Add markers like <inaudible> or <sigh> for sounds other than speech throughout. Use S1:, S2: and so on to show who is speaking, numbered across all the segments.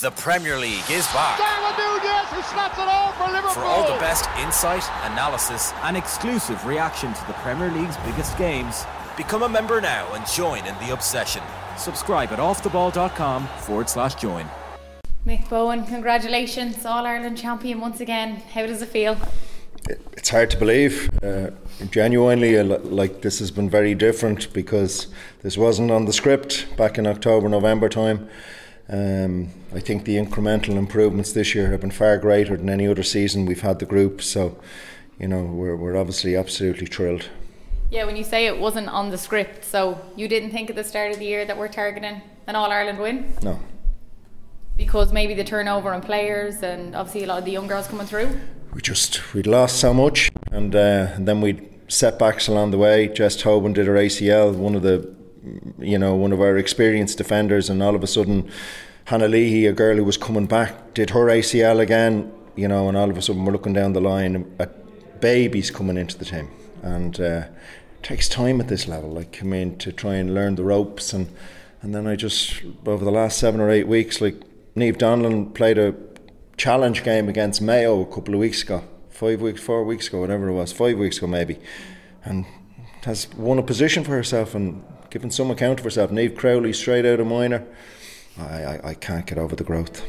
S1: The Premier League is back.
S2: Nunez, he snaps it all for Liverpool.
S1: For all the best insight, analysis,
S3: and exclusive reaction to the Premier League's biggest games,
S1: become a member now and join in the obsession.
S3: Subscribe at offtheball.com forward slash join.
S4: Mick Bohan, congratulations, All Ireland champion once again. How does it feel?
S5: It's hard to believe. Uh, genuinely, like this has been very different because this wasn't on the script back in October, November time. Um, I think the incremental improvements this year have been far greater than any other season we've had the group. So, you know, we're, we're obviously absolutely thrilled.
S4: Yeah, when you say it wasn't on the script, so you didn't think at the start of the year that we're targeting an All Ireland win?
S5: No.
S4: Because maybe the turnover in players and obviously a lot of the young girls coming through?
S5: We just, we'd lost so much and, uh, and then we'd setbacks along the way. Jess Tobin did her ACL, one of the you know, one of our experienced defenders, and all of a sudden, Hannah Leahy, a girl who was coming back, did her ACL again, you know, and all of a sudden we're looking down the line at babies coming into the team, and uh, it takes time at this level. Like, I mean, to try and learn the ropes, and and then I just over the last seven or eight weeks, like Neve Donlan played a challenge game against Mayo a couple of weeks ago, five weeks, four weeks ago, whatever it was, five weeks ago maybe, and has won a position for herself and given some account of herself. Neve Crowley, straight out of minor. I, I, I can't get over the growth.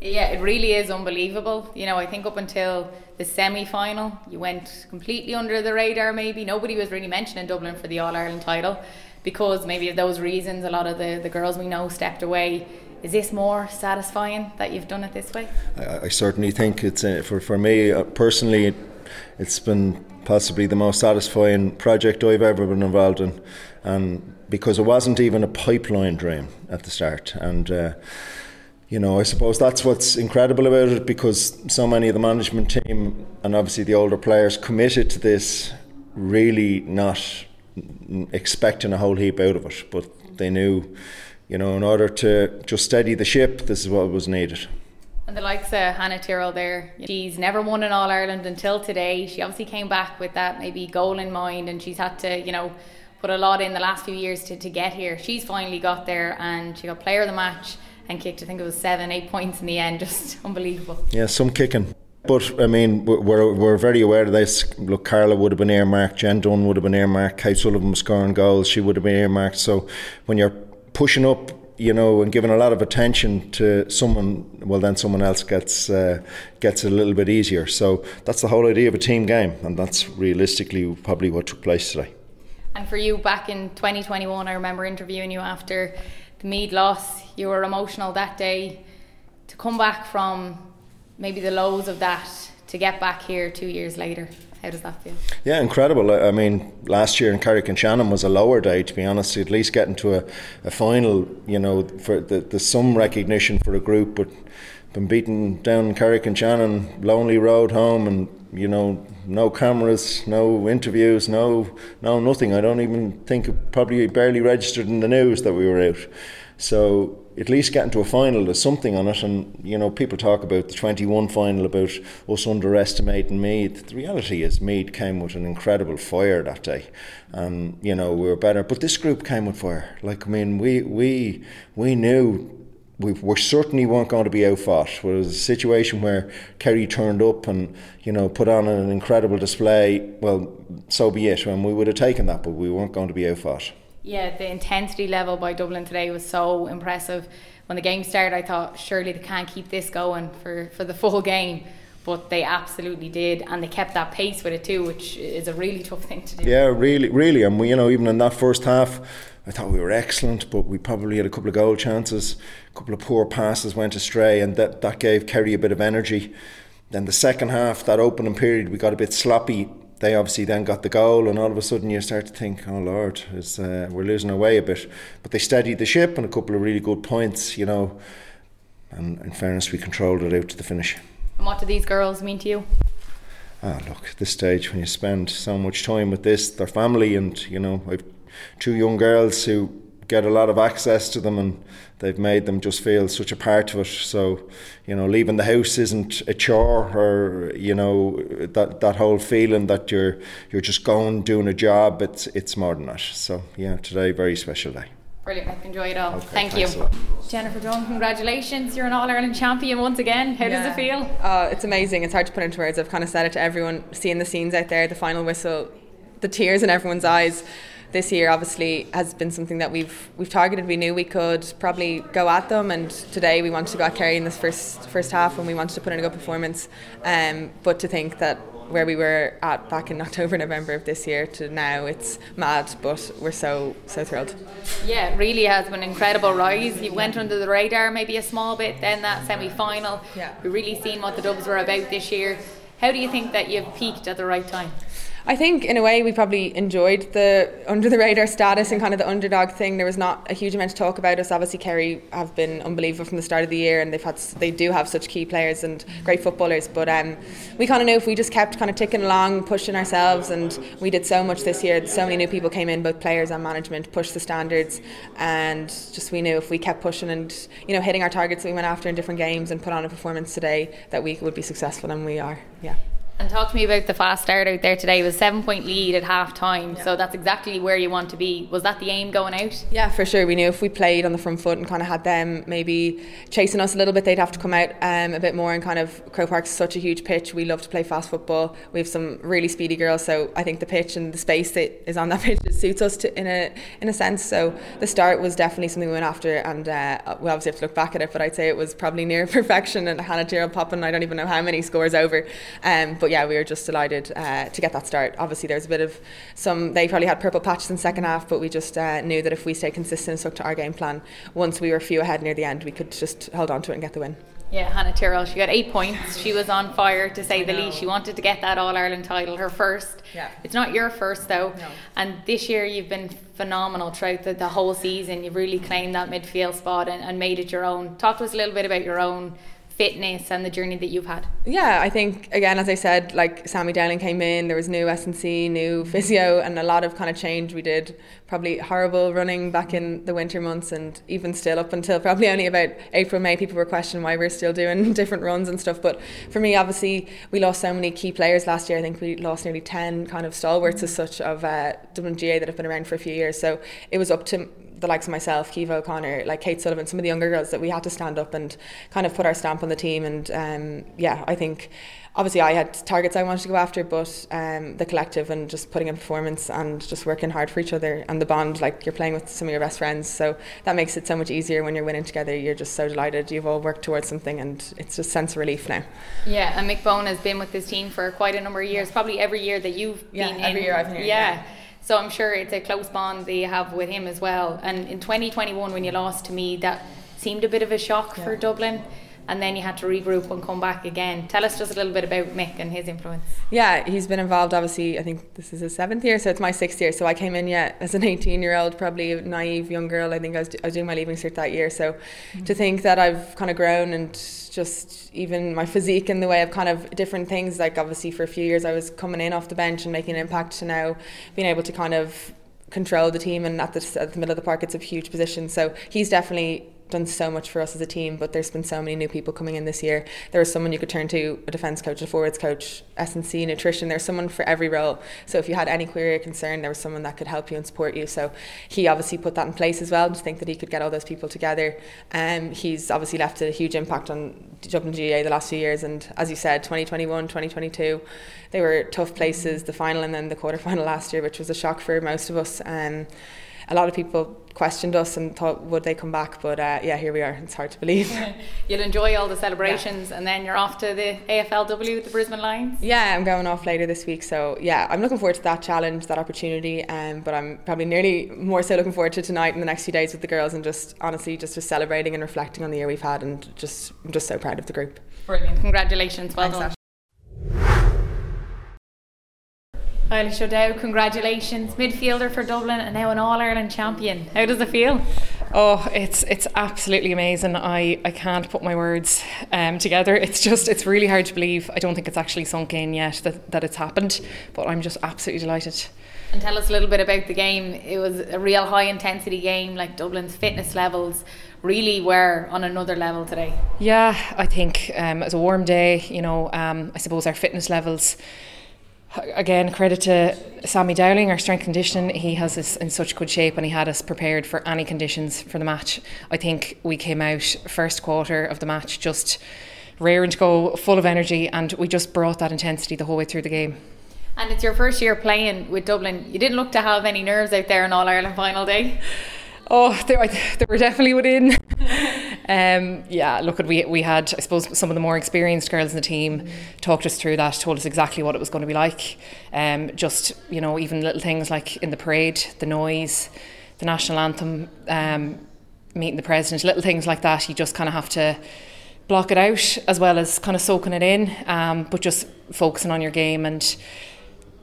S4: Yeah, it really is unbelievable. You know, I think up until the semi final, you went completely under the radar, maybe. Nobody was really mentioning Dublin for the All Ireland title because maybe of those reasons, a lot of the, the girls we know stepped away. Is this more satisfying that you've done it this way?
S5: I, I certainly think it's uh, for, for me uh, personally, it, it's been possibly the most satisfying project I've ever been involved in, and because it wasn't even a pipeline dream at the start, and. Uh, you know, I suppose that's what's incredible about it because so many of the management team and obviously the older players committed to this, really not expecting a whole heap out of it, but they knew, you know, in order to just steady the ship, this is what was needed.
S4: And the likes of Hannah Tyrrell there, she's never won an All Ireland until today. She obviously came back with that maybe goal in mind, and she's had to, you know, put a lot in the last few years to, to get here. She's finally got there, and she got player of the match and kicked. I think it was seven, eight points in the end. <laughs> Just unbelievable.
S5: Yeah, some kicking. But I mean, we're, we're very aware of this. Look, Carla would have been earmarked, Jen Dunne would have been earmarked, Kate Sullivan was scoring goals, she would have been earmarked. So when you're pushing up you know, and giving a lot of attention to someone, well, then someone else gets uh, gets a little bit easier. So that's the whole idea of a team game, and that's realistically probably what took place today.
S4: And for you, back in 2021, I remember interviewing you after the Meath loss. You were emotional that day. To come back from maybe the lows of that to get back here two years later. How does that feel?
S5: Yeah, incredible. I mean, last year in Carrick-on-Shannon was a lower day, to be honest. At least getting to a, a final, you know, for the, the some recognition for a group, but been beaten down in Carrick-on-Shannon, lonely road home, and you know, no cameras, no interviews, no, no nothing. I don't even think it probably barely registered in the news that we were out. So at least getting to a final, there's something on it. And, you know, people talk about the 21 final, about us underestimating Meath. The reality is, Meath came with an incredible fire that day. And, you know, we were better. But this group came with fire. Like, I mean, we, we, we knew we, we certainly weren't going to be outfought. It was a situation where Kerry turned up and you know put on an incredible display. Well, so be it, and we would have taken that, but we weren't going to be outfought.
S4: Yeah, the intensity level by Dublin today was so impressive. When the game started, I thought surely they can't keep this going for, for the <laughs> full game. But they absolutely did, and they kept that pace with it too, which is a really tough thing to do.
S5: Yeah, really, really, and we, you know, even in that first half, I thought we were excellent, but we probably had a couple of goal chances, a couple of poor passes went astray, and that, that gave Kerry a bit of energy. Then the second half, that opening period, we got a bit sloppy they obviously then got the goal, and all of a sudden you start to think, "Oh Lord, uh, we're losing our way a bit." But they steadied the ship and a couple of really good points, you know. And in fairness, we controlled it out to the finish.
S4: And what do these girls mean to you?
S5: Ah, look, at this stage when you spend so much time with this, their family, and you know, I've two young girls who get a lot of access to them and they've made them just feel such a part of it. So, you know, leaving the house isn't a chore or, you know, that, that whole feeling that you're you're just going doing a job, it's it's more than that. So yeah, today very special day.
S4: Brilliant. Enjoy it all. Okay, Thank you. Jennifer Dunne, congratulations. You're an All Ireland champion once again. How yeah. does it feel?
S6: Uh, it's amazing. It's hard to put into words. I've kind of said it to everyone, seeing the scenes out there, the final whistle, the tears in everyone's eyes this year obviously has been something that we've we've targeted. We knew we could probably go at them, and today we wanted to go at Kerry in this first first half, and we wanted to put in a good performance. Um, but to think that where we were at back in <laughs> October, November of this year to now, it's mad, but we're so so thrilled.
S4: Yeah, it really has been an incredible rise. You went under the radar maybe a small bit, then that semi final. Yeah. We've really seen what the Dubs were about this year. How do you think that you've peaked at the right time?
S6: I think in a way we probably enjoyed the under the radar status and kind of the underdog thing. There was not a huge amount to talk about us. Obviously, Kerry have been unbelievable from the start of the year, and they've had they do have such key players and great footballers. But um, we kind of knew if we just kept kind of ticking along, pushing ourselves, and we did so much this year. So many new people came in, both players and management, pushed the standards, and just we knew if we kept pushing and you know hitting our targets that we went after in different games and put on a performance today that we would be successful, and we are. Yeah.
S4: And talk to me about the fast start out there today. It was seven point lead at half time, yeah. so that's exactly where you want to be. Was that the aim going out?
S6: Yeah, for sure. We knew if we played on the front foot and kind of had them maybe chasing us a little bit, they'd have to come out um, a bit more. And kind of Croke Park's such a huge pitch. We love to play fast football. We have some really speedy girls, so I think the pitch and the space that is on that <laughs> pitch suits us to, in a in a sense. So the start was definitely something we went after, and uh, we obviously have to look back at it. But I'd say it was probably near <laughs> perfection. And Hannah Tyrrell popping, I don't even know how many scores over. Um, but yeah, we were just delighted uh, to get that start. Obviously, there's a bit of some. They probably had purple patches in the second half, but we just uh, knew that if we stayed consistent and stuck to our game plan, once we were a few ahead near the end, we could just hold on to it and get the win.
S4: Yeah, Hannah Tyrrell, she got eight points. She was on fire to say the least. She wanted to get that All Ireland title, her first. Yeah. It's not your first though. No. And this year you've been phenomenal throughout the, the whole season. You've really claimed that midfield spot and, and made it your own. Talk to us a little bit about your own fitness and the journey that you've had?
S6: Yeah, I think again, as I said, like Sammy Dowling came in, there was new S and C, new <laughs> physio, and a lot of kind of change. We did probably horrible running back in the winter months, and even still up until probably only about April, May, people were questioning why we're still doing <laughs> different runs and stuff. But for me, obviously, we lost so many key players last year. I think we lost nearly ten kind of stalwarts as such of uh, GAA that have been around for a few years. So it was up to the likes of myself, Caoimhe O'Connor, like Kate Sullivan, some of the younger girls that we had to stand up and kind of put our stamp on the team. And um, yeah, I think obviously I had targets I wanted to go after, but um, the collective and just putting in performance and just working hard for each other and the bond, like you're playing with some of your best friends. So that makes it so much easier when you're winning together. You're just so delighted. You've all worked towards something and it's just sense of relief now.
S4: Yeah, and Mick Bohan has been with this team for quite a number of years, probably every year that you've
S6: yeah,
S4: been
S6: every
S4: in.
S6: year I've been here.
S4: yeah. yeah so I'm sure it's a close bond that you have with him as well. And in 2021, when you lost to me, that seemed a bit of a shock yeah. for Dublin and then you had to regroup and come back again. Tell us just a little bit about Mick and his influence.
S6: Yeah, he's been involved obviously, I think this is his seventh year, so it's my sixth year. So I came in yet as an 18 year old, probably a naive young girl. I think I was, I was doing my leaving cert that year. So mm-hmm. to think that I've kind of grown and just even my physique and the way of kind of different things, like obviously for a few years I was coming in off the bench and making an impact to now being able to kind of control the team and at the, at the middle of the park it's a huge position so he's definitely done so much for us as a team, but there's been so many new people coming in this year. There was someone you could turn to, a defence coach, a forwards coach, S&C, nutrition. There's someone for every role. So if you had any query or concern, there was someone that could help you and support you. So he obviously put that in place as well to think that he could get all those people together. Um, he's obviously left a huge impact on Dublin GAA the last few years. And as you said, 2021, 2022, they were tough places, the final and then the quarter final <laughs> last year, which was a shock for most of us. Um, a lot of people questioned us and thought would they come back? But uh, yeah here we are. It's hard to believe. <laughs>
S4: You'll enjoy all the celebrations yeah. and then you're off to the AFLW with the Brisbane Lions?
S6: Yeah I'm going off later this week so yeah I'm looking forward to that challenge that opportunity um, but I'm probably nearly more so looking forward to tonight and the next few days with the girls and just honestly just, just celebrating and reflecting on the year we've had and just I'm just so proud of the group.
S4: Brilliant. Congratulations. Well Thanks, done Eilish O'Dowd, congratulations. Midfielder for Dublin and now an All Ireland champion. How does it feel?
S7: Oh, it's it's absolutely amazing. I, I can't put my words um, together. It's just it's really hard to believe. I don't think it's actually sunk in yet that, that it's happened, but I'm just absolutely delighted.
S4: And tell us a little bit about the game. It was a real high intensity game, like Dublin's fitness levels really were on another level today.
S7: Yeah, I think um, it was a warm day. You know, um, I suppose our fitness levels again, credit to Sammy Dowling, our strength conditioning. He has us in such good shape and he had us prepared for any conditions for the match. I think we came out first quarter of the match just raring to go, full of energy, and we just brought that intensity the whole way through the game.
S4: And it's your first year playing with Dublin. You didn't look to have any nerves out there on All Ireland final day.
S7: Oh, they, they were definitely within. <laughs> um, yeah, look, we we had I suppose some of the more experienced girls in the team talked us through that, told us exactly what it was going to be like. Um, just you know, even little things like in the parade, the noise, the national anthem, um, meeting the president, little things like that. You just kind of have to block it out as well as kind of soaking it in, um, but just focusing on your game and.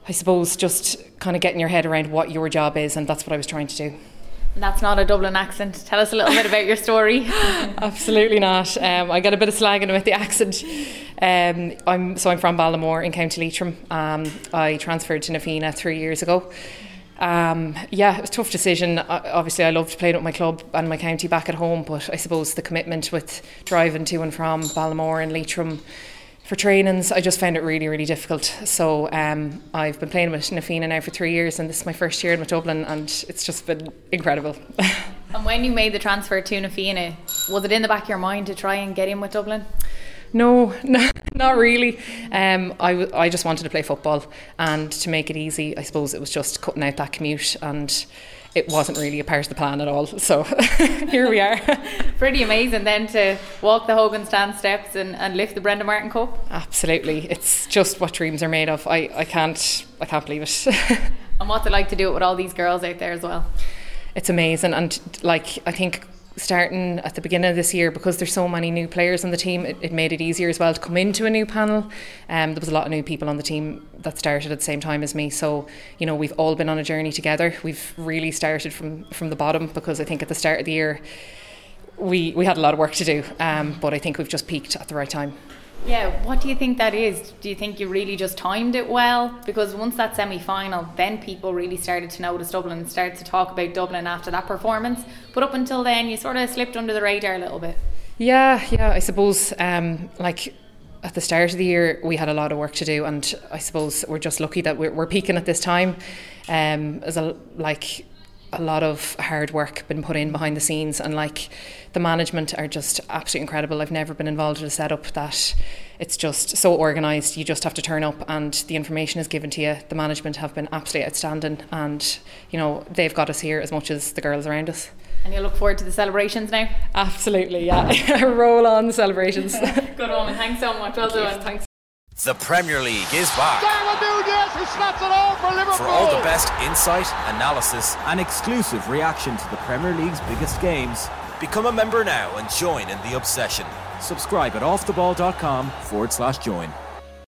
S7: I suppose just kind of getting your head around what your job is, and that's what I was trying to do.
S4: That's not a Dublin accent. Tell us a little bit about your story. <laughs>
S7: Absolutely not. Um, I get a bit of slagging about the accent. Um, I'm so I'm from Ballinamore in County Leitrim. Um, I transferred to Na Fianna three years ago. Um, yeah, it was a tough decision. obviously, I loved playing with my club and my county back at home, but I suppose the commitment with driving to and from Ballinamore and Leitrim for trainings, I just found it really, really difficult. So um, I've been playing with Na Fianna now for three years, and this is my first year in with Dublin, and it's just been incredible. <laughs>
S4: and when you made the transfer to Na Fianna, was it in the back of your mind to try and get in with Dublin?
S7: No, <laughs> no not really. Um, I, w- I just wanted to play football, and to make it easy, I suppose it was just cutting out that commute and it wasn't really a part of the plan at all. So <laughs> here we are. <laughs>
S4: Pretty amazing then to walk the Hogan Stand steps and, and lift the Brendan Martin Cup.
S7: Absolutely. It's just what dreams are made of. I, I can't I can't believe it. <laughs>
S4: and what's it like to do it with all these girls out there as well?
S7: It's amazing and like I think starting at the beginning of this year because there's so many new players on the team it, it made it easier as well to come into a new panel. Um, there was a lot of new people on the team that started at the same time as me. So you know we've all been on a journey together. We've really started from from the bottom because I think at the start of the year we we had a lot of work to do. Um, but I think we've just peaked at the right time
S4: yeah, what do you think that is? Do you think you really just timed it well? Because once that semi final, then people really started to notice Dublin and started to talk about Dublin after that performance. But up until then, you sort of slipped under the radar a little bit.
S7: Yeah, yeah, I suppose um, like at the start of the year, we had a lot of work to do, and I suppose we're just lucky that we're, we're peaking at this time. Um, as a like a lot of hard work been put in behind the scenes and like the management are just absolutely incredible. I've never been involved in a setup that it's just so organized. You just have to turn up and the information is given to you. The management have been absolutely outstanding and you know they've got us here as much as the girls around us.
S4: And you look forward to the celebrations now?
S7: Absolutely yeah. <laughs> Roll on the celebrations. <laughs>
S4: Good woman thanks so much. Well done. Thanks.
S1: The Premier League is back.
S2: He snaps it all for Liverpool.
S1: For all the best insight, analysis,
S3: and exclusive reaction to the Premier League's biggest games,
S1: become a member now and join in the obsession.
S3: Subscribe at offtheball.com forward slash join.